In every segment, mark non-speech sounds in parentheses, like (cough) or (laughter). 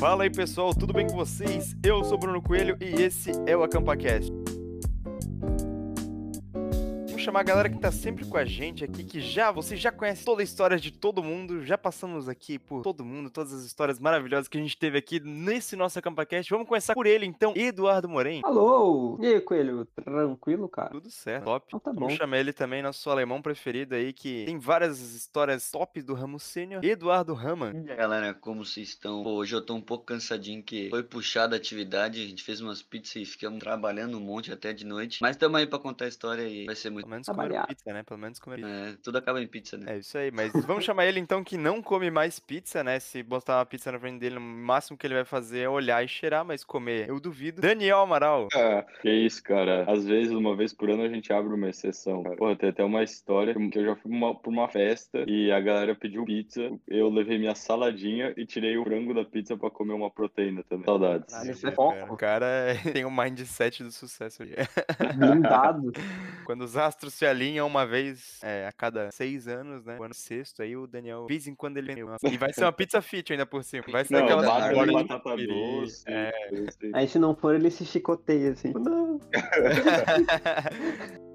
Fala aí pessoal, tudo bem com vocês? Eu sou Bruno Coelho e esse é o AcampaCast. Vamos chamar a galera que tá sempre com a gente aqui, que já, você já conhece toda a história de todo mundo, já passamos aqui por todo mundo, todas as histórias maravilhosas que a gente teve aqui nesse nosso AcampaCast. Vamos começar por ele então, Eduardo Moren. Alô! E aí, Coelho? Tranquilo, cara? Tudo certo, top. Então tá bom. Vamos chamar ele também, nosso alemão preferido aí, que tem várias histórias top do Ramo Sênior, Eduardo Raman. E aí, galera, como vocês estão? Pô, hoje eu tô um pouco cansadinho que foi puxada a atividade, a gente fez umas pizzas e ficamos trabalhando um monte até de noite. Mas tamo aí pra contar a história e vai ser muito. Pelo menos Trabalhar. comer pizza, né? Pelo menos comer É, tudo acaba em pizza, né? É isso aí, mas vamos chamar ele então que não come mais pizza, né? Se botar uma pizza na frente dele, o máximo que ele vai fazer é olhar e cheirar, mas comer eu duvido. Daniel Amaral. Ah, que isso, cara. Às vezes, uma vez por ano, a gente abre uma exceção. Cara. Pô, tem até uma história que eu já fui uma- pra uma festa e a galera pediu pizza. Eu levei minha saladinha e tirei o frango da pizza pra comer uma proteína também. Saudades. Caralho, isso é foco. O cara (laughs) tem um mindset do sucesso ali. Blindado. Quando os astros se alinham uma vez é, a cada seis anos, né? O ano sexto, aí o Daniel, em quando ele. E vai ser uma pizza fit ainda por cima. Vai ser Não, aquela batata batata, batata doce. É. doce. Aí se não for, ele se chicoteia assim. Não. (laughs) (laughs) (laughs)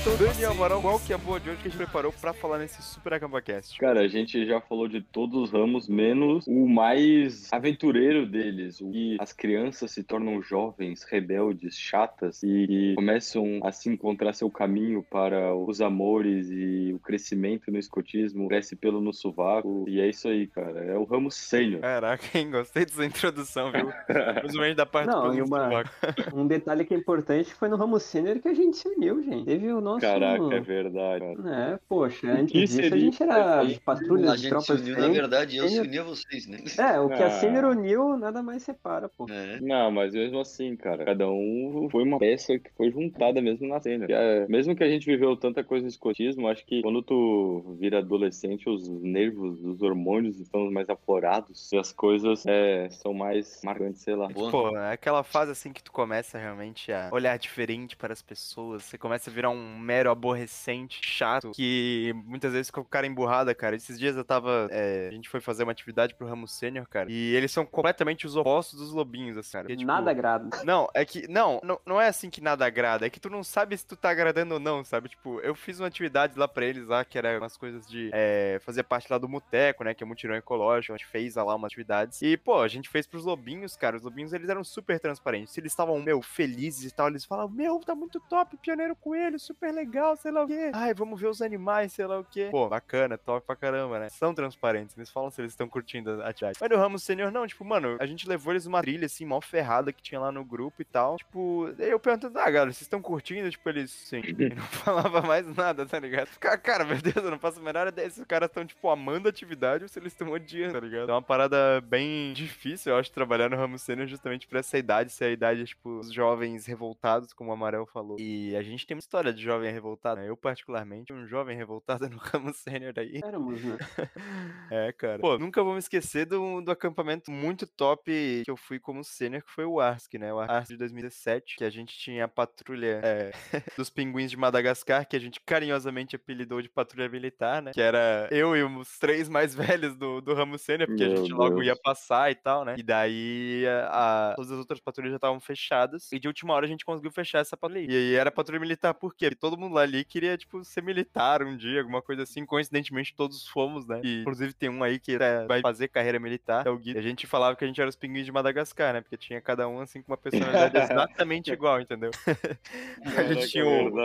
então, Daniel Amaral, qual que é a boa de hoje que a gente preparou pra falar nesse Super AcampaCast? Cara, a gente já falou de todos os ramos, menos o mais aventureiro deles. O que as crianças se tornam jovens, rebeldes, chatas e começam a se encontrar seu caminho para os amores e o crescimento no escotismo, cresce pelo no sovaco. E é isso aí, cara. É o ramo sênior. Caraca, hein? Gostei dessa introdução, viu? (laughs) Principalmente da parte Não, do e uma- sovaco. (laughs) Um detalhe que é importante foi no ramo sênior que a gente se uniu, gente. Teve o nosso. Caraca, é verdade. cara. É, poxa, antes que disso a gente era patrulha A de gente se tropas uniu, na diferentes. verdade, eu se uni a vocês, né? É, o que Ah. a sênior uniu, nada mais separa, pô. É. Não, mas mesmo assim, cara, cada um foi uma peça que foi juntada mesmo na cena. É- mesmo que a gente viveu tanta coisa no escotismo, acho que quando tu vira adolescente, os nervos, os hormônios estão mais aflorados e as coisas é, são mais marcantes, sei lá. Boa. Pô, é aquela fase assim que tu começa realmente a olhar diferente para as pessoas. Você começa a virar um mero aborrecente, chato, que muitas vezes com o cara emburrada, cara. Esses dias eu tava. é, a gente foi fazer uma atividade pro ramo sênior, cara. E eles são completamente os opostos dos lobinhos, assim, cara. Porque, tipo, Nada agrada. Não, é que. Não, não, não é assim que nada agrada. É que tu não sabe se tu tá agradando ou não, sabe? Tipo, eu fiz uma atividade lá pra eles lá, que era umas coisas de é, fazer parte lá do Muteco, né? Que é o Mutirão Ecológico. A gente fez lá umas atividades. E, pô, a gente fez pros lobinhos, cara. Os lobinhos, eles eram super transparentes. Se eles estavam, meu, felizes e tal, eles falavam, meu, tá muito top, pioneiro coelho, super legal, sei lá o quê. Ai, vamos ver os animais, sei lá o quê. Pô, bacana, top pra caramba, né? São transparentes. Eles falam se eles estão curtindo a atividade. Mas no ramo sênior, não, tipo, mano, a gente levou eles numa trilha, assim, mal ferrada que tinha lá no grupo e tal. Tipo, eu perguntando, ah, galera, vocês estão curtindo? Tipo, eles, sim. (laughs) E não falava mais nada, tá ligado? Ficar, cara, meu Deus, eu não faço a menor ideia se os caras estão, tipo, amando a atividade ou se eles estão odiando, tá ligado? É uma parada bem difícil, eu acho, trabalhar no ramo sênior justamente pra essa idade, ser a idade, tipo, os jovens revoltados, como o Amarel falou. E a gente tem uma história de jovem revoltado, né? Eu, particularmente, um jovem revoltado (laughs) no ramo sênior aí. Éramos, né? (laughs) É, cara. Pô, nunca vou me esquecer do, do acampamento muito top que eu fui como sênior, que foi o ARSC, né? O ARSC de 2017, que a gente tinha a patrulha é, (laughs) dos pinguins de Madagascar, que a gente carinhosamente apelidou de patrulha militar, né? Que era eu e os três mais velhos do, do ramo sênior, porque a Meu gente logo Deus. ia passar e tal, né? E daí a, a- todas as outras patrulhas já estavam fechadas, e de última hora a gente conseguiu fechar essa patrulha. E aí era patrulha militar por quê? Porque todo mundo ali queria, tipo, ser militar um dia, alguma coisa assim. Coincidentemente, todos fomos, né? E, inclusive, tem um aí que é- vai fazer carreira militar, é o Gui. A gente falava que a gente era os pinguins de Madagascar, né? Porque tinha cada um, assim, com uma personalidade (laughs) exatamente igual, entendeu? (laughs) a gente tinha o,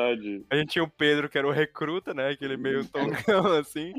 a gente tinha o Pedro, que era o recruta, né? Aquele meio tongão, (laughs) assim.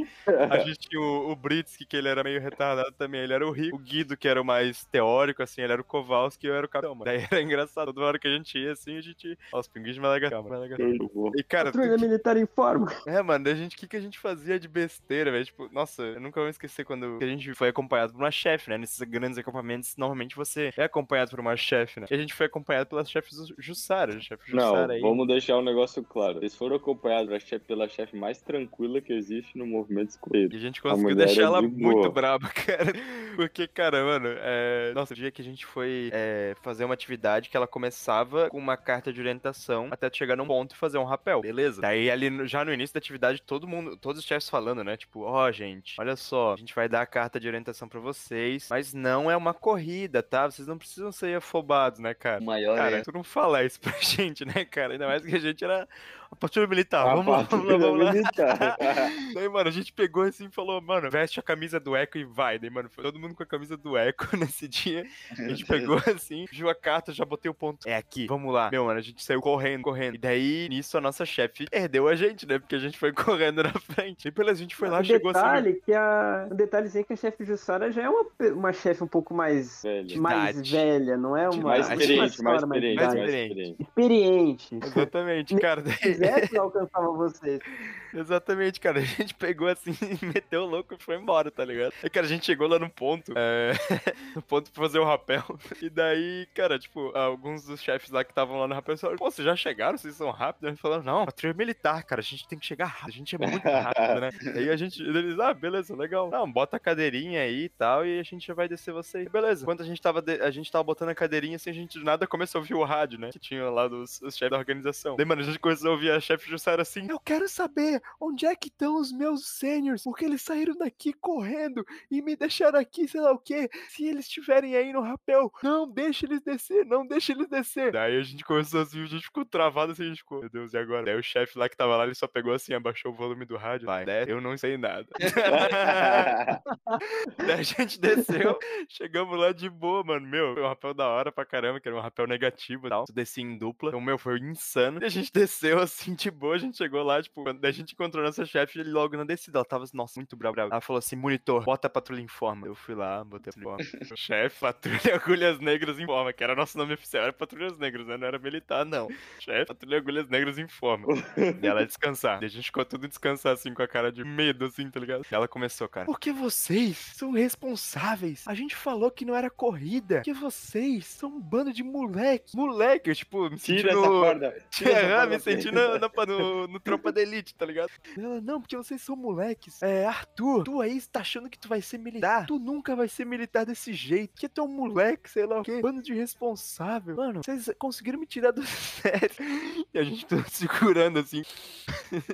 A gente tinha o, o Britsky, que ele era meio retardado também. Ele era o Rico. O Guido, que era o mais teórico, assim. Ele era o Kowalski e eu era o capitão, mano. Daí era engraçado. Toda hora que a gente ia, assim, a gente... Ó, os pinguins de Madagascar, mano. Madagascar. E, cara, Patrulha militar em forma. (laughs) é, mano, a gente, o que, que a gente fazia de besteira, velho? Tipo, nossa, eu nunca vou esquecer quando a gente foi acompanhado por uma chefe, né? Nesses grandes acampamentos, normalmente você é acompanhado por uma chefe, né? E a gente foi acompanhado pela chefe Ju- Jussara, a chefe Não, Jussara aí. vamos deixar um negócio claro. Eles foram acompanhados chefe- pela chefe mais tranquila que existe no movimento escoteiro. E a gente A conseguiu mulher deixar é ela de muito boa. braba, (laughs) cara. Porque, cara, mano, é... nossa, o dia que a gente foi é, fazer uma atividade que ela começava com uma carta de orientação até chegar num ponto e fazer um rapel, beleza? Daí ali já no início da atividade, todo mundo, todos os chefes falando, né? Tipo, ó, gente, olha só, a gente vai dar a carta de orientação pra vocês, mas não é uma corrida, tá? Vocês não precisam ser afobados, né, cara? O maior Cara, é. tu não fala isso pra (laughs) gente, né, cara? Ainda mais que a gente era patrulha militar. A vamos lá, vamos lá, vamos lá. militar. (laughs) Daí, mano, a gente pegou assim e falou, mano, veste a camisa do Eco e vai. Daí, mano, foi todo mundo com a camisa do Eco (laughs) nesse dia. A gente pegou assim, viu a carta, já botei o ponto. É aqui, vamos lá. Meu, mano, a gente saiu correndo, correndo. E daí, nisso, a nossa chefe perdeu a gente, né? Porque a gente foi (laughs) correndo na frente. E beleza, a gente foi lá, o chegou assim. detalhe que a... O detalhezinho é que a chefe Jussara já é uma, uma chefe um pouco mais, Velho. mais Idade. velha, não é uma... Mais experiente, mais senhora, experiente, mais mais experiente. experiente. experiente. Exatamente, cara. Daí, Eu alcançava vocês. Exatamente, cara. (laughs) A gente pegou assim, (laughs) meteu o louco e foi embora, tá ligado? E, cara, a gente chegou lá no ponto, é... (laughs) no ponto pra fazer o rapel. E daí, cara, tipo, alguns dos chefes lá que estavam lá no rapel falaram, pô, vocês já chegaram? Vocês são rápidos? Eles falaram, não, patrulha militar, cara, a gente tem que chegar rápido, a gente é muito rápido, né? Aí a gente, eles, ah, beleza, legal. Não, bota a cadeirinha aí e tal, e a gente já vai descer você. aí. Beleza. Enquanto a gente tava, de- a gente tava botando a cadeirinha, assim, a gente do nada começou a ouvir o rádio, né? Que tinha lá dos os chefes da organização. Daí, mano, a gente começou a ouvir a chefe Jussara assim, eu quero saber onde é que estão os meus seniors, porque eles saíram daqui correndo e me deixaram aqui, sei lá o quê. Se eles estiverem aí no rapel, não deixa eles descer, não deixa eles descer. Daí a gente começou assim, a gente ficou travado assim, a gente ficou, meu Deus, e agora? Daí o chefe lá que tava lá, ele só pegou assim, abaixou o volume do rádio. Vai, desce, eu não sei nada. (laughs) Daí a gente desceu, chegamos lá de boa, mano. Meu, foi um rapel da hora pra caramba, que era um rapel negativo e tal. Desci em dupla. Então, meu, foi insano. E a gente desceu assim de boa, a gente chegou lá, tipo, quando a gente encontrou nossa chefe, ele logo na descida. Ela tava, nossa, muito brava. Ela falou assim: monitor, bota a patrulha em forma. Eu fui lá, botei a forma. (laughs) chefe, patrulha agulhas negras em forma, que era nosso nome oficial, era patrulhas negras, né? Não era militar, não. Chefe, patrulha agulhas negras em forma. E ela descansar. E a gente ficou tudo descansar, assim, com a cara de medo, assim, tá ligado? E ela começou, cara. Porque vocês são responsáveis. A gente falou que não era corrida. Que vocês são um bando de moleque. Moleque, eu, tipo, me Tira sentindo... essa corda. Tira (laughs) essa Aham, corda me pra senti na, na- no, no Tropa da Elite, tá ligado? Ela, não, porque vocês são moleques. É, Arthur, tu aí tá achando que tu vai ser militar. Tu nunca vai ser militar desse jeito. Que tu é um moleque, sei lá o quê. Bando de responsável. Mano, vocês conseguiram me tirar do (laughs) sério. E a gente tá segurando assim,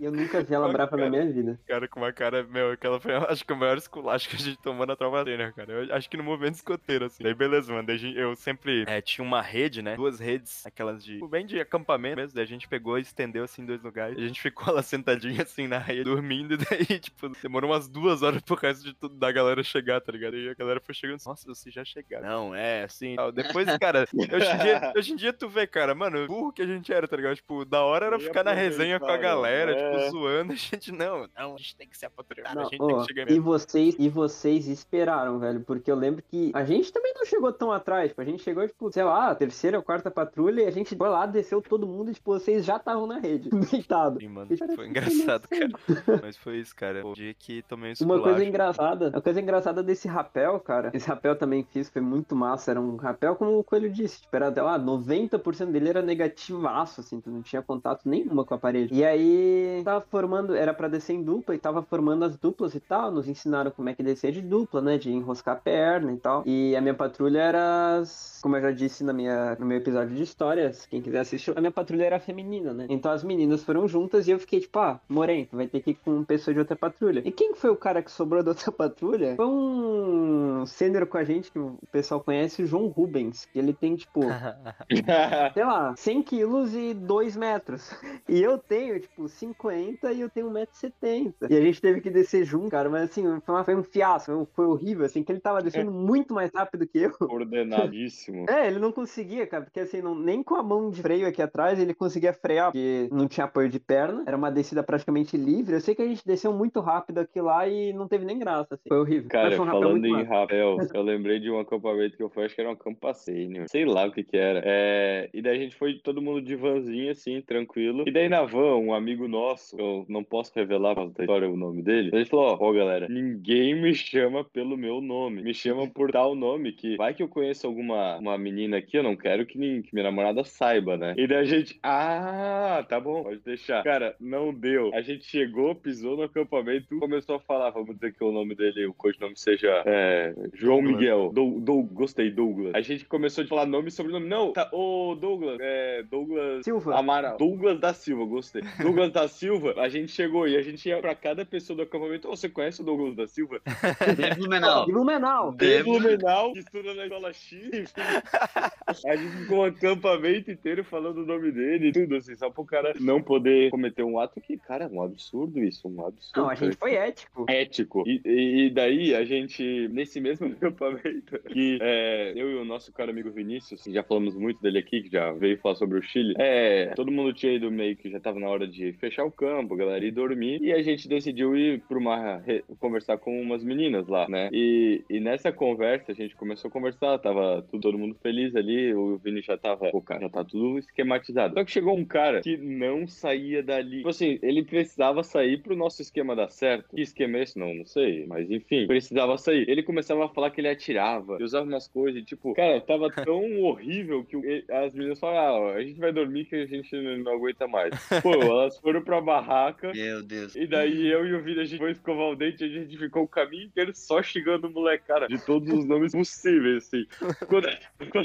Eu nunca vi ela brava na minha vida. cara, com uma cara, meu, aquela foi, (laughs) acho que o maior esculacho que a gente tomou na tropa né, cara? Eu acho que no movimento escoteiro, assim. Daí, beleza, mano. Daí eu sempre é, tinha uma rede, né? Duas redes, aquelas de, tipo, bem de acampamento mesmo. Daí a gente pegou e estendeu, assim, em dois lugares. A gente ficou lá sentadinho, assim, na rede, dormindo. (laughs) E daí, tipo, demorou umas duas horas pro resto de tudo, da galera chegar, tá ligado? E a galera foi chegando, nossa, vocês já chegaram. Não, é, assim. tal. (laughs) Depois, cara, hoje em, dia, hoje em dia tu vê, cara, mano, burro que a gente era, tá ligado? Tipo, da hora era ficar na resenha com a galera, né? tipo, zoando. (laughs) A gente, não, não, a gente tem que ser apatrulhado, a gente tem que chegar e mesmo. vocês e vocês esperaram, velho, porque eu lembro que a gente também não chegou tão atrás, tipo, a gente chegou, tipo, sei lá, terceira ou quarta patrulha, e a gente foi lá, desceu todo mundo, e, tipo, vocês já estavam na rede, deitado. Sim, mano, Cara, foi que engraçado, cara. (laughs) Mas foi isso, cara. O dia que tomei um Uma coisa engraçada, a coisa engraçada desse rapel, cara, esse rapel também fiz, foi muito massa, era um rapel, como o Coelho disse, tipo, era, sei lá, 90% dele era negativaço, assim, tu não tinha contato nenhuma com a parede. E aí, tava formando, era pra descer em dupla, e tava formando as duplas e tal, nos ensinaram como é que descer de dupla, né, de enroscar a perna e tal. E a minha patrulha era, as- como eu já disse na minha, no meu episódio de histórias, quem quiser assistir, a minha patrulha era feminina, né. Então as meninas foram juntas e eu fiquei tipo, ah, Moren, tu vai ter que ir com pessoa de outra patrulha. E quem foi o cara que sobrou (laughs) da outra patrulha? Foi um sênior com a gente, que o pessoal conhece, o João Rubens, que ele tem, tipo, (laughs) sei lá, 100 quilos e 2 metros. E eu tenho, tipo, 50 e eu tenho 1,70m. E a gente teve que descer junto, cara, mas assim, foi, um fiasco, foi- horrível, assim, que ele tava descendo muito mais rápido que eu. (laughs) Coordenadíssimo. É, ele não conseguia, cara, porque assim, não- nem com a mão de freio aqui atrás ele conseguia frear, porque não tinha apoio de perna, era uma descida praticamente praticamente livre. Eu sei que a gente desceu muito rápido aqui lá e não teve nem graça, assim. Foi horrível. Cara, um falando em rapel, (laughs) eu lembrei de um acampamento que eu fui, acho que era um acampa sênior. Sei lá o que que era. É, E daí a gente foi todo mundo de vanzinho, assim, tranquilo. E daí na van, um amigo nosso, eu não posso revelar pra da história o nome dele, gente falou, ó, ó, galera, ninguém me chama pelo meu nome. Me chama por tal nome que vai que eu conheço alguma uma menina aqui, eu não quero que, nin- que minha namorada saiba, né? E daí a gente, ah, tá bom, pode deixar. Cara, não deu. A gente chegou, pisou no acampamento, começou a falar, vamos dizer que o nome dele, o codinome seja é, João Douglas. Miguel. Dou, Dou- gostei, Douglas. A gente começou a falar nome e sobrenome. Não, tá, ô Douglas, é, Douglas Silva. Amaral. Douglas da Silva, gostei. (laughs) Douglas da Silva, a gente chegou e a gente ia pra cada pessoa do acampamento. "Ô, você conhece o Douglas da Silva? (laughs) De Blumenau. Blumenau. De Blumenau, que estuda na escola X. (laughs) A gente ficou um acampamento inteiro falando o nome dele e tudo, assim, só pro cara não poder cometer um ato que, cara, é um absurdo isso, um absurdo. Não, a gente foi ético. ético. E, e- e daí a gente, nesse mesmo (laughs) acampamento, que é, eu e o nosso cara amigo Vinícius, já falamos muito dele aqui, que já veio falar sobre o Chile, é, todo mundo tinha ido meio que já tava na hora de fechar o campo, galera ir dormir, e a gente decidiu ir pra uma, conversar com umas meninas lá, né? E, e nessa conversa a gente começou a conversar, tava tudo, todo mundo feliz ali, o Vini já tava, pô, cara, já tá tudo esquematizado. Só que chegou um cara que não saía dali. Tipo assim, ele precisava sair pro nosso esquema dar certo. Que esquema é esse? Não, não sei. Mas enfim, precisava sair. Ele começava a falar que ele atirava, que usava umas coisas, e, tipo, cara, tava (laughs) tão horrível que o- e- as meninas falaram, ah, a gente vai dormir que a gente não aguenta mais. (laughs) Pô, elas foram pra barraca. Meu Deus. E daí eu e o Vini, a gente foi escovar o dente, a gente ficou o caminho inteiro só xingando o moleque, cara, de todos os nomes possíveis, assim. (laughs) Quando,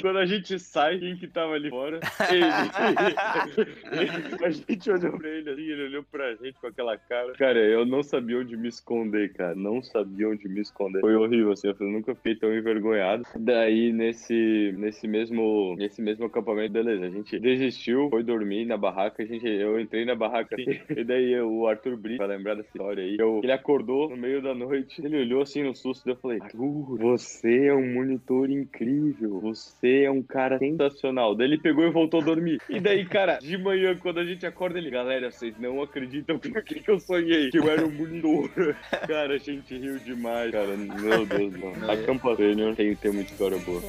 quando a gente sai, quem que tava ali fora? Ele. a gente olhou pra ele assim, ele olhou pra gente com aquela cara. Cara, eu não sabia onde me esconder, cara. Não sabia onde me esconder. Foi horrível, assim, eu nunca fiquei tão envergonhado. Daí, nesse, nesse mesmo nesse mesmo acampamento, beleza, a gente desistiu, foi dormir na barraca, a gente, eu entrei na barraca assim, e daí eu- o Arthur Brito, vai lembrar dessa história aí, eu- ele acordou no meio da noite, ele olhou assim no susto, eu falei, Arthur, você é um monitor incrível, você é um cara sensacional. Daí ele pegou e voltou a dormir. E daí, cara, de manhã, quando a gente acorda, ele, galera, vocês não acreditam com o que que eu sonhei, que eu era um monitor. (laughs) cara, a gente riu demais, cara, meu Deus, mano. Acampa Sênior tem, tem muita história boa.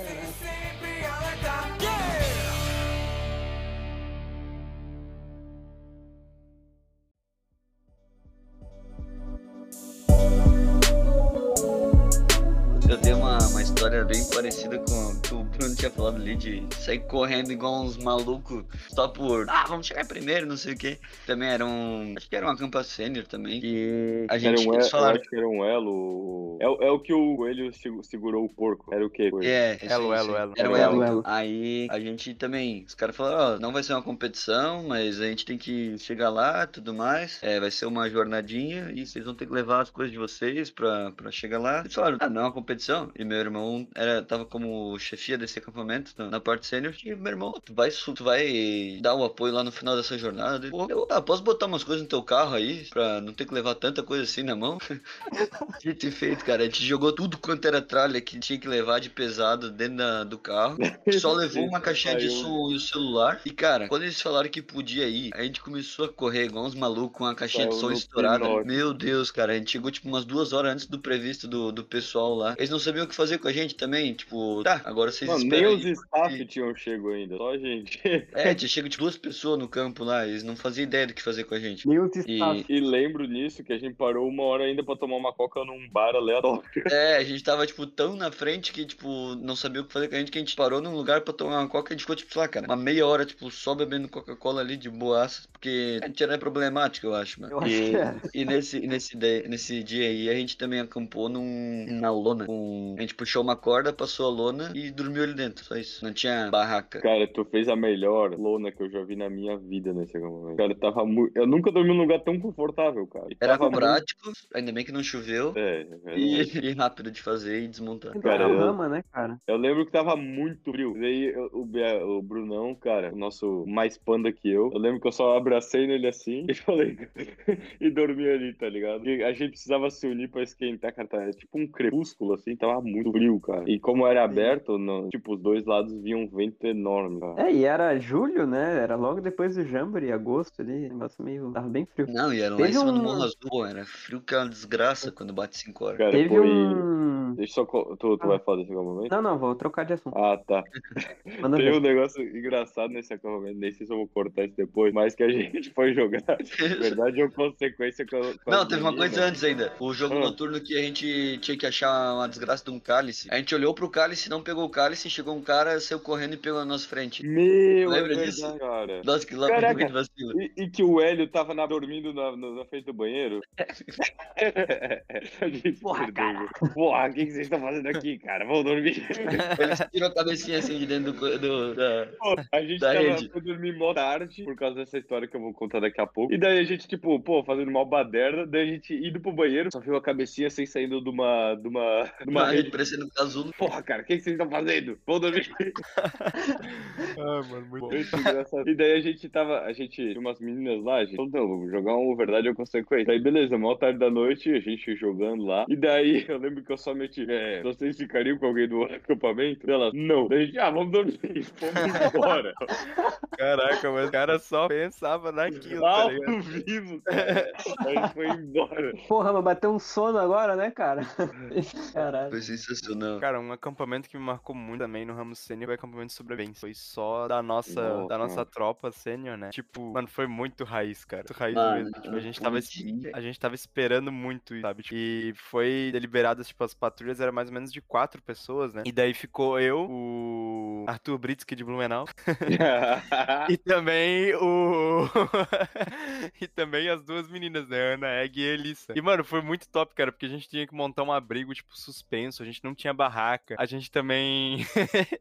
Falado ali de sair correndo igual uns malucos só por. Ah, vamos chegar primeiro, não sei o quê. Também era um. Acho que era uma campa sênior também. E a gente. era um eles falaram. acho que era um elo. É, o- é o que o coelho segu- segurou o porco. Era o quê? coelho? É, Elo, elo, elo. Era o Elo, elo. elo. Aí a gente também, os caras falaram, ó, não vai ser uma competição, mas a gente tem que chegar lá tudo mais. É, vai ser uma jornadinha e vocês vão ter que levar as coisas de vocês pra, pra chegar lá. Eles falaram, ah, não é uma competição. E meu irmão era, tava como chefia desse acampamento na, na parte sênior. E meu irmão, tu vai, tu vai dar o apoio lá no final dessa jornada. Pô, eu, ah, posso botar umas coisas no teu carro aí pra não ter que levar tanta coisa assim na mão? (laughs) Dito e feito, cara. A gente jogou tudo quanto era tralha que tinha que levar de pesado dentro da- do carro. Só levou uma caixinha de som e o celular. E, cara, quando eles falaram que podia ir, a gente começou a correr igual uns malucos com a caixinha de som estourada. Meu Deus, cara. A gente chegou, tipo, umas duas horas antes do previsto do, do pessoal lá. Eles não sabiam o que fazer com a gente também. Tipo, tá, agora vocês Mano, nem esperam os aí. Staff tinham chego ainda, só a gente. É, tinha chego tipo, duas pessoas no campo lá. Eles não faziam ideia do que fazer com a gente. Os E. E lembro nisso que a gente parou uma hora ainda pra tomar uma coca num bar aleatório. É, a gente tava, tipo, tão na frente que, tipo, não sabia o que fazer com a gente, que a gente parou num lugar pra tomar uma coca e a gente ficou, tipo, sei lá, cara, uma meia hora, tipo, só bebendo Coca-Cola ali de boaças, porque a gente era problemático, eu acho, mano. Eu acho E, que é. e nesse, nesse, de- nesse dia aí, a gente também acampou num, na lona. Com, a gente puxou uma corda, passou a lona e dormiu ali dentro, só isso. Não tinha barraca. Cara, tu fez a melhor lona que eu já vi na minha vida nesse acampamento. Cara, tava muito. Eu nunca dormi num lugar tão confortável, cara. E Era tava muito- prático, ainda bem que não choveu. É, é E, (laughs) e rápido de fazer e desmontar. Então, Cara, é eu- rama, né, cara? Eu lembro que tava muito frio. Daí eu- o, o Brunão, cara, o nosso mais panda que eu, eu lembro que eu só abracei nele assim (laughs) e falei. (laughs) e dormi ali, tá ligado? E a gente precisava se unir pra esquentar, cara. Tá, é tipo um crepúsculo assim, tava muito frio, cara. E como era aberto, tipo, tipo, os dois lados vinham um vento enorme, cara. É, e era julho, né? Era logo depois do Jamboree, agosto ali, negócio meio. Tava bem frio. Não, e era lá em Teve cima do um- Morro Azul, era frio que é uma desgraça quando bate 5 horas. Cara, Teve foi. um. Deixa eu só. Tu, tu Ah. vai falar desse acampamento? Não, não, vou trocar de assunto. Ah, tá. (laughs) Manda Tem ver. um negócio engraçado nesse acampamento, nem sei se eu vou cortar isso depois, mas que a (laughs) gente foi jogar. (laughs) Verdade ou consequência com a, com Não, teve uma coisa antes ainda. O jogo Ah. noturno que a gente tinha que achar uma desgraça de um cálice. A gente olhou pro cálice, não pegou o cálice, chegou um cara, saiu correndo e pegou na nossa frente. Meu, é Lembra verdade, disso? cara. Nossa, que lá Caraca. muito vacilo. E, e que o Hélio tava na- dormindo na, na, na frente do banheiro? (laughs) (laughs) Porra, cara. Porra, o que, que vocês estão fazendo aqui, cara? Vamos dormir. (laughs) Ele tirou a cabecinha assim de dentro do. do da... Pô, a gente Da tava rede. foi dormir mó tarde, por causa dessa história que eu vou contar daqui a pouco. E daí a gente, tipo, pô, fazendo mal baderna, daí a gente indo pro banheiro, só viu a cabecinha assim saindo de uma. de uma. de uma Uma rede parecendo casulo. Porra, cara, o que, que vocês estão fazendo? Vamos dormir. (laughs) Ah, mano, muito engraçado. E daí a gente tava, a gente tinha umas meninas lá, a gente falou, não, vamos jogar um verdade ou consequência. Daí beleza, mal tarde da noite, a gente jogando lá. E daí (laughs) eu lembro que eu só meti, é, vocês ficariam com alguém do acampamento? E Ela, não. Daí a gente, ah, vamos dormir. (laughs) Vamos embora. Caraca, mas o cara só pensava naquilo, tá Ao vivo, cara. Aí a gente foi embora. Porra, mas bateu um sono agora, né, cara? Caralho. Foi sensacional. Cara, um acampamento que me marcou muito também no ramo sênior foi o acampamento de sobrevivência. Foi só da nossa, da nossa tropa sênior, né? Tipo, mano, foi muito raiz, cara. Muito raiz Mano, mesmo. Tipo, a gente tava, a gente tava esperando muito, isso, sabe? Tipo, E foi deliberado, tipo, as patrulhas eram mais ou menos de quatro pessoas, né? E daí ficou eu, o Arthur Britsky de Blumenau, (laughs) e também o. (laughs) e também as duas meninas, né? Ana Egg e Elissa. E, mano, foi muito top, cara, porque a gente tinha que montar um abrigo, tipo, suspenso. A gente não tinha barraca. A gente também. (laughs)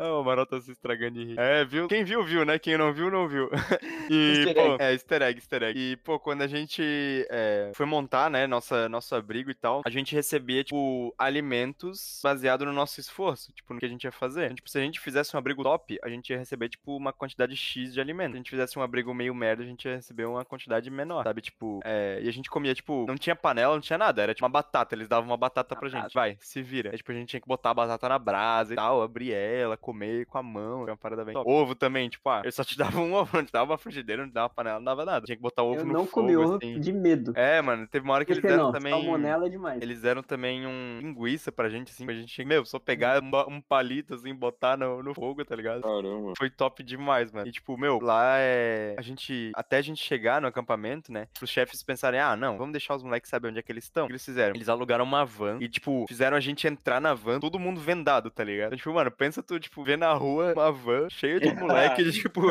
oh, (laughs) o Marol tá se estragando de rir. É, viu? Quem viu, viu, né? Quem não viu, não viu. (laughs) e, pô, é, easter egg, easter egg. E, pô, quando a gente é, foi montar, né, nossa, nosso abrigo e tal, a gente recebia, tipo, alimentos baseado no nosso esforço, tipo, no que a gente ia fazer. Tipo, se a gente fizesse um abrigo top, a gente ia receber, tipo, uma quantidade X de alimentos. Se a gente fizesse um abrigo meio merda, a gente ia receber uma quantidade menor, sabe? Tipo, é, e a gente comia, tipo, não tinha panela, não tinha nada, era tipo uma batata, eles davam uma batata pra gente. Vai, se vira. Aí, tipo, a gente tinha que botar a batata na brasa e tal, abrir ela, comer com a mão, é uma parada bem top. Ovo também, tipo, ah, eles só te (laughs) davam um ovo, não te dava uma frigideira, não te dava uma panela, não dava nada. Tinha que botar ovo Eu no não fogo, comi ovo assim. de medo. É, mano, teve uma hora que eles deram não? também. Salmonela é demais. Eles deram também um linguiça pra gente, assim, pra gente, meu, só pegar um, um palito, assim, botar no, no fogo, tá ligado? Caramba. Foi top demais, mano. E, tipo, meu, lá é. A gente. Até a gente chegar no acampamento, né? Os chefes pensarem, ah, não, vamos deixar os moleques saber onde é que eles estão. O que eles fizeram? Eles alugaram uma van e, tipo, fizeram a gente entrar na van, todo mundo vendado, tá ligado? Então, tipo, mano, pensa tu, tipo, ver na rua uma van cheia de moleque de, tipo,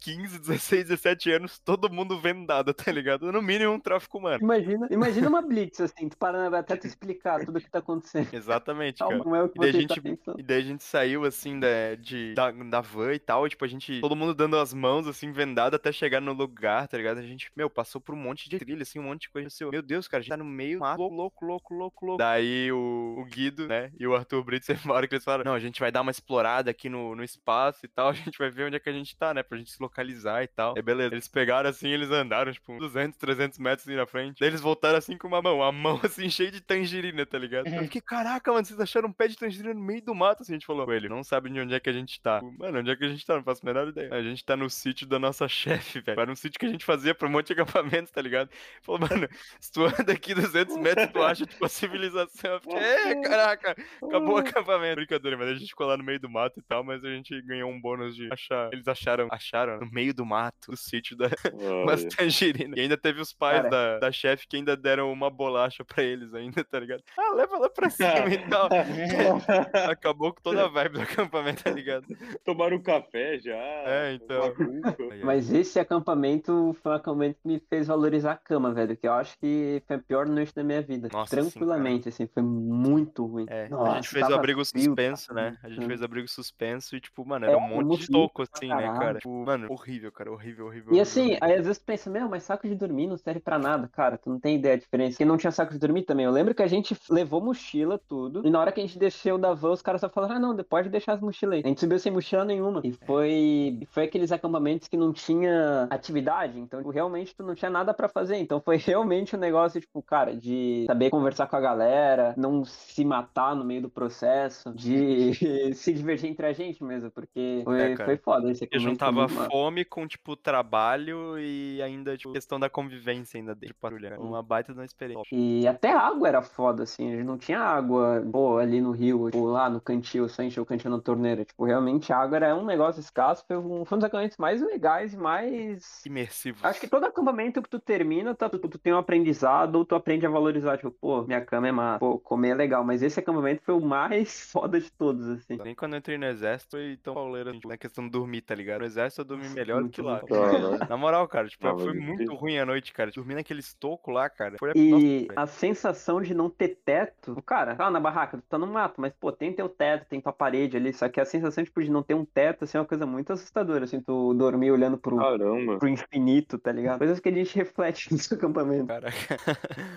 15, 16, 17 anos, todo mundo vendado, tá ligado? No mínimo um tráfico humano. Imagina, imagina uma (laughs) blitz, assim, tu parando até tu explicar tudo o que tá acontecendo. Exatamente, (laughs) cara. Não é o que E daí, a você gente, tá e daí a gente saiu, assim, da, de, da, da van e tal, e, tipo, a gente, todo mundo dando as mãos, assim, vendado até chegar no lugar, tá ligado? A gente, meu, passou por um monte de trilha, assim, um monte de coisa, assim, meu Deus, cara, a gente tá no meio, mato, louco, louco, louco, louco, louco. Daí o, o Guido, né, e o Arthur Brito, (laughs) uma hora que eles falaram, não, a gente vai dar uma explorada aqui no, no espaço e tal, (laughs) a gente vai ver onde é que a gente tá, né, pra gente se localizar e tal. É beleza, eles pegaram, assim, eles andaram, tipo, uns 200, 300 metros, assim, na frente. Daí eles voltaram, assim, com uma mão, a mão, (laughs) assim, cheia de tangerina, tá ligado? Eu fiquei, caraca, mano, vocês acharam um pé de tangerina no meio do mato, assim, a gente falou. Ele não sabe de onde é que a gente tá. Mano, onde é que a gente tá? Não faço a menor ideia. A gente tá no sítio da nossa (laughs) chefe, velho. Era um sítio que a gente fazia pra um monte de acampamentos, tá ligado? Falou, mano, se tu anda aqui 200 metros, tu acha, tipo, a civilização. Eu fiquei, é, caraca, acabou o acampamento. Brincadeira, mas a gente ficou lá no meio do mato e tal, mas a gente ganhou um bônus de achar. Eles acharam, acharam no meio do mato, do sítio da, umas (laughs) Olha. (laughs) tangerinas. E ainda teve os pais Cara. da, da chefe que ainda deram uma bolacha pra eles ainda, tá ligado? Ah, leva lá pra cima e (laughs) tal. Acabou com toda a vibe do acampamento, tá ligado? Tomaram um café já. É, então. Mas esse acampamento foi um acampamento que me fez valorizar a cama, velho. Que eu acho que foi a pior noite da minha vida. Nossa, sim, Tranquilamente, assim, foi muito ruim. É, a Nossa, gente fez o abrigo frio, suspenso, né? (laughs) A gente fez abrigo suspenso e, tipo, mano, era É, um monte de toco, assim, né, cara? Tipo, mano, horrível, cara, horrível, horrível. E horrível. assim, aí às vezes tu pensa, meu, mas saco de dormir não serve pra nada, cara. Tu não tem ideia da diferença. Porque não tinha saco de dormir também. Eu lembro que a gente levou levou mochila, tudo. E na hora que a gente desceu da van, os caras só falaram: ah, não, pode deixar as mochilas aí. A gente subiu sem mochila nenhuma. E foi, foi aqueles acampamentos que não tinha atividade. Então, tipo, realmente, tu não tinha nada para fazer. Então, foi (laughs) realmente um negócio, tipo, cara, de saber conversar com a galera, não se matar no meio do processo, de (laughs) se divertir entre a gente mesmo, porque foi, É, foi foda esse foi juntava fome com, tipo, trabalho e ainda, tipo, questão da convivência ainda de patrulha. cara. Uma baita de uma experiência. E até água era foda, assim. A gente não tinha água boa ali no rio, tipo, lá no cantil, só encher o cantil na torneira. Tipo, realmente a água era um negócio escasso. Foi um, (laughs) dos acampamentos mais legais e mais. Imersivo. Acho que todo acampamento que tu termina, tá, tu, tu tem um aprendizado, ou tu aprende a valorizar, tipo, pô, minha cama é massa, pô, comer é legal. Mas esse acampamento foi o mais (laughs) foda de todos, assim. Nem quando eu entrei no exército foi tão pauleiro assim, na questão de dormir, tá ligado? No exército eu dormi melhor do que lá. Caralho. Na moral, cara, tipo, Ah, foi muito ruim a noite, cara. Dormir naquele estoco lá, cara. Foi E Nossa, a sensação de não ter teto, o cara, tá na barraca, tu tá no mato, mas pô, tem teu teto, tem tua parede ali, só que a sensação tipo, de não ter um teto, assim, é uma coisa muito assustadora, assim, tu dormir olhando pro, Caramba. pro infinito, tá ligado? Coisas que a gente (laughs) reflete no seu acampamento. Caraca.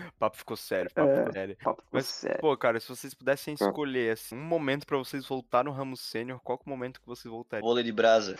o (laughs) papo ficou sério, papo É. sério. Papo Mas, sério. pô, cara, se vocês pudessem Ah. escolher, assim, um momento pra vocês voltar no ramo sênior, qual que é o momento que vocês voltariam? Vôlei de brasa.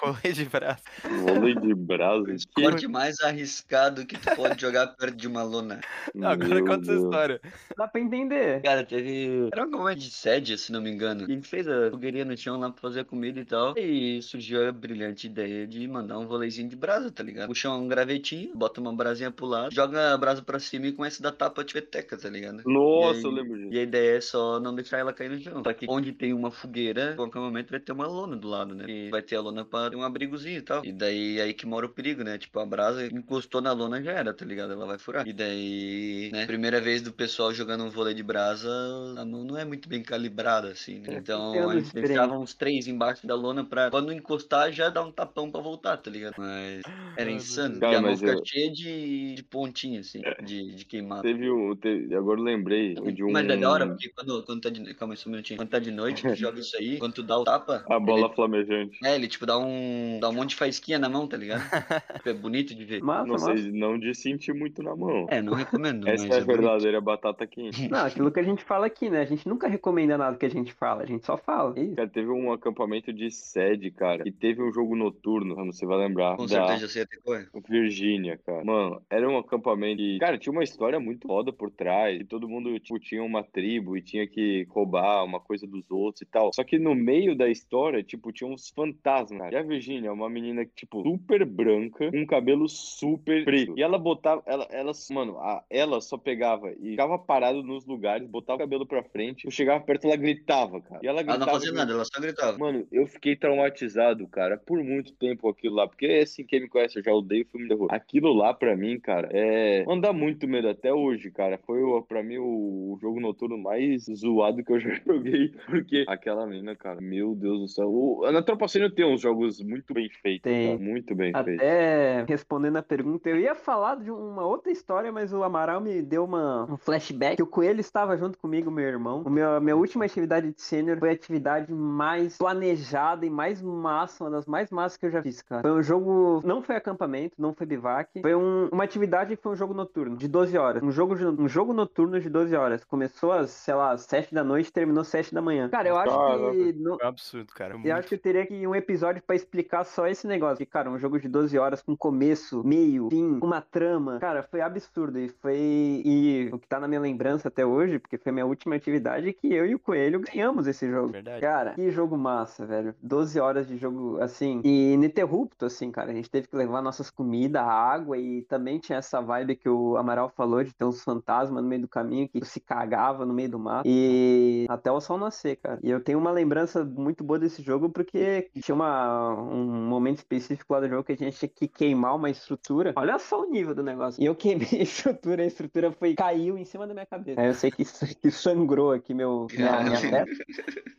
Rolê de braço. Vôlei de brasa. O esporte mais arriscado que tu pode jogar perto de uma lona. Não, agora Meu conta essa Deus. história. Dá pra entender. Cara, teve. Era um acampamento de sede, se não me engano. E a gente fez a fogueirinha no chão lá pra fazer a comida e tal. E surgiu a brilhante ideia de mandar um voleizinho de brasa, tá ligado? Puxa um gravetinho, bota uma brasinha pro lado, joga a brasa pra cima e começa a dar tapa de peteca, tá ligado? Nossa, aí- eu lembro disso. E a ideia é só não deixar ela cair no chão. Só que onde tem uma fogueira, em qualquer momento vai ter uma lona do lado, né? E vai ter a lona pra ter um abrigozinho e tal. E daí é aí que mora o perigo, né? Tipo, a brasa encostou na lona já era, tá ligado? Ela vai furar. E daí, né? Primeira vez do pessoal jogando um vôlei de brasa, a mão não é muito bem calibrada, assim, né? É, Então tem a anos gente diferentes. deixava uns três embaixo da lona pra quando encostar já dar um tapão pra voltar, tá ligado? Mas era meu insano. Deus. e a Cara, mão fica eu- cheia de, de pontinha, assim, de, de queimado. Teve um. teve- agora eu lembrei de um. Mas é da hora, porque quando, quando tá de. Calma aí, só um minutinho. Quando tá de noite, tu joga isso aí, quando tu dá o tapa. A bola Ele, flamejante. é, ele tipo dá um. dá um monte de faísquinha na mão, tá ligado? (laughs) Tipo, é bonito de ver. Massa, Não sei, não de sentir muito na mão. É, não recomendo. Essa mas é a bonito. verdadeira batata quente. Não, aquilo que a gente fala aqui, né? A gente nunca recomenda nada que a gente fala, a gente só fala. É isso. Cara, teve um acampamento de sede, cara, e teve um jogo noturno, você vai lembrar, Com da certeza eu sei até qual é. Virgínia, cara. Mano, era um acampamento que, cara, tinha uma história muito foda por trás, e todo mundo, tipo, tinha uma tribo e tinha que roubar uma coisa dos outros e tal. Só que no meio da história, tipo, tinha uns fantasmas, cara. E a Virgínia é uma menina, tipo, super branca, com cabelo super preto. E ela botava, ela, ela mano, a- ela só pegava e ficava parado nos lugares, botava o cabelo pra frente, eu chegava perto, ela gritava, cara. E ela Ela gritava. não fazia nada, ela só gritava. Mano, eu fiquei traumatizado, cara, por muito tempo aquilo lá. Porque, assim, quem me conhece, eu já odeio filme de terror. Aquilo lá, pra mim, cara, é. Dá muito medo até hoje, cara. Foi, pra mim, o, o jogo noturno mais zoado que eu já (laughs) joguei. Porque aquela menina, cara, meu Deus do céu. O... Na Tropa Sênior tem uns jogos muito bem feitos, Tem. cara, Muito bem feitos. Até respondendo a pergunta, eu ia falar de uma outra história, mas o Amaral me deu uma, um flashback. que O Coelho estava junto comigo, meu irmão. O meu, a minha última atividade de sênior foi a atividade mais planejada e mais massa, uma das mais massas que eu já fiz, cara. Foi um jogo, não foi acampamento, não foi bivac. Foi um- uma atividade que foi um jogo noturno, de 12 horas. Um jogo, de- um jogo noturno de 12 horas. Começou às, sei lá, às 7 da noite e terminou às 7 da manhã. Cara, eu acho Caraca. que. Foi um absurdo, cara. eu Muito acho que eu teria que ir um episódio pra explicar só esse negócio. Que, cara, um jogo de 12 horas com começo, meio, fim, uma trama. Cara, foi absurdo. E foi. E o que tá na minha lembrança até hoje, porque foi a minha última atividade, é que eu e o Coelho ganhamos esse jogo. Verdade. Cara, que jogo massa, velho. 12 horas de jogo, assim, e ininterrupto, assim, cara. A gente teve que levar nossas comidas, água, e também tinha essa vibe que o Amaral falou de ter uns fantasmas no meio do caminho que se cagava no meio do mato. E até o sol nascer, cara. E eu tenho uma lembrança muito boa desse jogo porque tinha uma, um momento específico lá do jogo que a gente tinha que queimar uma estrutura. Olha só o nível do negócio. E eu queimei (laughs) a estrutura, a estrutura foi, caiu em cima da minha cabeça. Aí eu sei que, (laughs) que sangrou aqui meu, minha, minha testa.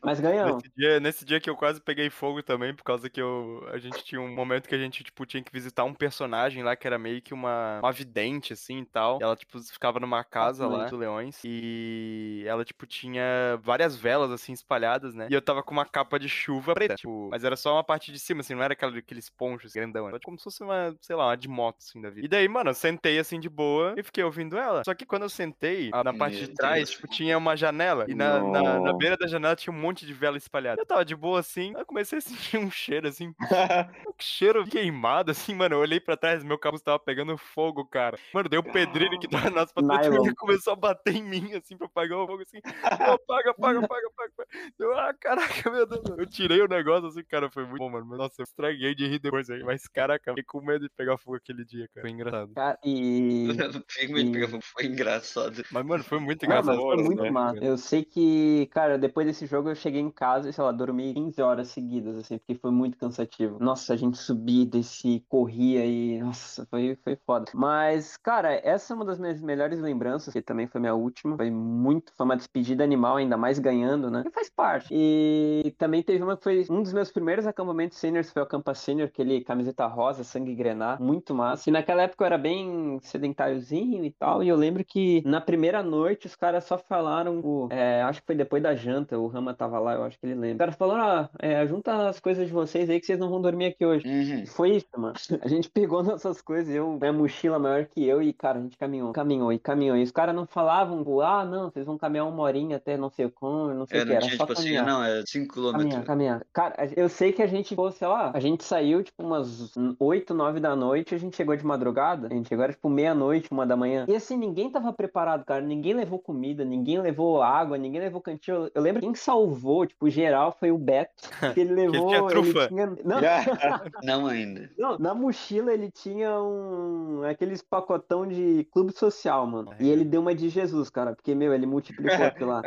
Mas ganhamos. Nesse dia, nesse dia que eu quase peguei fogo também, por causa que eu, a gente tinha um momento que a gente, tipo, tinha que visitar um personagem lá que era meio que uma, uma vidente, assim, e tal. E ela, tipo, ficava numa casa lá, Leões. do Leões, e ela, tipo, tinha várias velas, assim, espalhadas, né? E eu tava com uma capa de chuva preta, tipo, mas era só uma parte de cima, assim, não era aquela, aqueles ponchos grandão, era como se fosse uma, sei lá, uma de moto, assim, da vida. E daí, mano, eu sentei, assim, de boa, e fiquei ouvindo ela. Só que quando eu sentei, a- na parte de trás, tipo, tinha uma janela. E na, na, na beira da janela tinha um monte de vela espalhada. Eu tava de boa assim, eu comecei a sentir um cheiro assim, (laughs) um cheiro queimado, assim, mano. Eu olhei pra trás, meu capuz tava pegando fogo, cara. Mano, deu um pedreiro que tava na nossa patrulha (laughs) Nylon. e começou a bater em mim, assim, pra apagar o fogo, assim. Apaga, apaga, apaga, apaga. Eu, ah, caraca, meu Deus. Eu tirei o negócio, assim, cara, foi muito bom, mano. Mas, Nossa, eu estraguei de rir depois aí. Mas, caraca, fiquei com medo de pegar fogo aquele dia, cara. Foi engraçado. Cara, e. (laughs) Fico medo de pegar fogo, Foi engraçado. Mas, mano, foi muito mas engraçado. foi horas, muito né? massa. Eu sei que, cara, depois desse jogo eu cheguei em casa e, sei lá, dormi 15 horas seguidas, assim, porque foi muito cansativo. Nossa, a gente subia, descia, corria e. Nossa, foi, foi foda. Mas, cara, essa é uma das minhas melhores lembranças, que também foi minha última. Foi muito. Foi uma despedida animal, ainda mais ganhando, né? Faz parte. E também teve uma que foi um dos meus primeiros acampamentos seniors, foi o Acampa Senior, aquele camiseta rosa, sangue grenar, muito massa. E naquela época eu era bem sedentáriozinho e tal, e eu lembro que na primeira noite os caras só falaram, o- é, acho que foi depois da janta, o Rama tava lá, eu acho que ele lembra. Os caras falaram, ah, é, junta as coisas de vocês aí que vocês não vão dormir aqui hoje. Uhum. E Foi isso, mano. (laughs) A gente pegou nossas coisas, eu, minha mochila maior que eu, e, cara, a gente caminhou, caminhou e caminhou. E os caras não falavam, ah, não, vocês vão caminhar uma horinha até não sei como, não sei É, o que, não era tinha, tipo assim, caminhar. não, é 5 Caminhar, quilômetros. caminhar. Cara, eu sei que a gente, pô, sei lá, a gente saiu, tipo, umas 8, 9 da noite, a gente chegou de madrugada, a gente chegou, era, tipo, meia-noite, uma da manhã. E assim, ninguém tava preparado, cara, ninguém levou comida, ninguém levou água, ninguém levou cantinho. Eu, eu lembro que quem salvou, tipo, geral, foi o Beto, (laughs) que ele levou... tinha trufa. tinha... Não, (laughs) Não ainda. não, na mochila ele tinha um. aqueles pacotão de clube social, mano. É. E ele deu uma de Jesus, cara, porque, meu, ele multiplicou aquilo lá.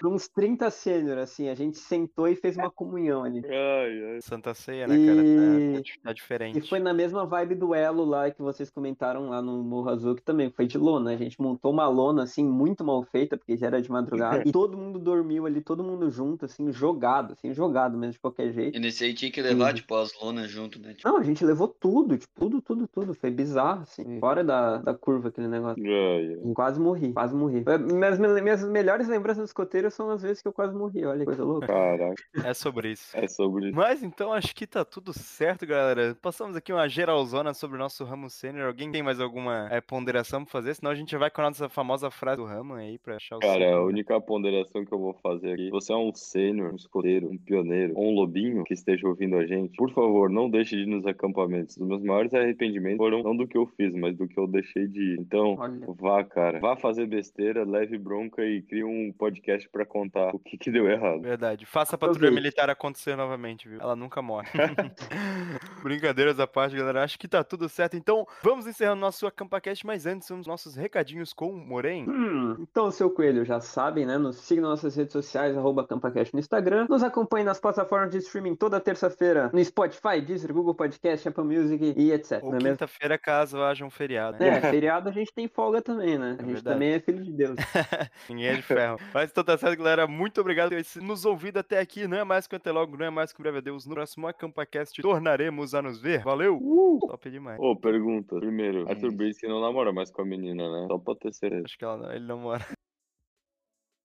Por (laughs) uns 30 sênior, assim, a gente sentou e fez uma comunhão ali. (laughs) Ai, ai. Santa Ceia, né, cara? Tá, E- tá diferente. E foi na mesma vibe do elo lá que vocês comentaram lá no Morro Azul, que também foi de lona. A gente montou uma lona, assim, muito mal feita, porque já era de madrugada. (laughs) e todo mundo dormiu ali, todo mundo junto, assim, jogado, assim, jogado mesmo, de qualquer jeito. E nesse aí tinha que levar, Uhum. tipo, as lonas junto, né? Tipo, Não, a gente levou tudo, tipo, tudo, tudo, tudo. Foi bizarro, assim. Fora da, da curva aquele negócio. Ai, ai. Quase morri, quase morri. Minhas, minhas melhores lembranças do escoteiro são as vezes que eu quase morri. Olha que coisa louca. Caraca, É sobre isso. é sobre isso. Mas então acho que tá tudo certo, galera. Passamos aqui uma geralzona sobre o nosso ramo sênior. Alguém tem mais alguma é, ponderação pra fazer? Senão a gente vai com a nossa famosa frase do ramo aí pra achar o Cara, a som. única ponderação que eu vou fazer aqui, você é um sênior, um escoteiro, um pioneiro, ou um lobinho que esteja ouvindo a gente, por favor, não deixe de ir nos acampamentos. Os meus maiores arrependimentos foram não do que eu fiz, mas do que eu deixei de ir. Então, Olha. vá, cara. Vá fazer besteira, leve bronca e crie um podcast pra contar o que que deu errado. Verdade. Faça a patrulha militar acontecer novamente, viu? Ela nunca morre. (laughs) (laughs) Brincadeiras à parte, galera. Acho que tá tudo certo. Então, vamos encerrando nosso AcampaCast, mas antes, os nossos recadinhos com o Moren. Hum, então, seu coelho, já sabem, né? Nos siga nas nossas redes sociais, arroba CampaCast no Instagram. Nos acompanhe nas plataformas de streaming toda terça-feira no Spotify, Deezer, Google Podcast, Apple Music e etc. Ou é quinta-feira, caso haja um feriado. Né? É, feriado a gente tem folga também, né? A É gente verdade. também é filho de Deus. (laughs) Ninguém é de ferro. Mas então tá certo, galera. Muito obrigado por ter nos ouvido até aqui. Não é mais que até logo, não é mais que um breve adeus. No próximo AcampaCast tornaremos a nos ver. Valeu! Top demais. Ô, pergunta. Primeiro, Hum. Arthur Brice não namora mais com a menina, né? Só pra ter certeza. Acho que ela não- ele não mora.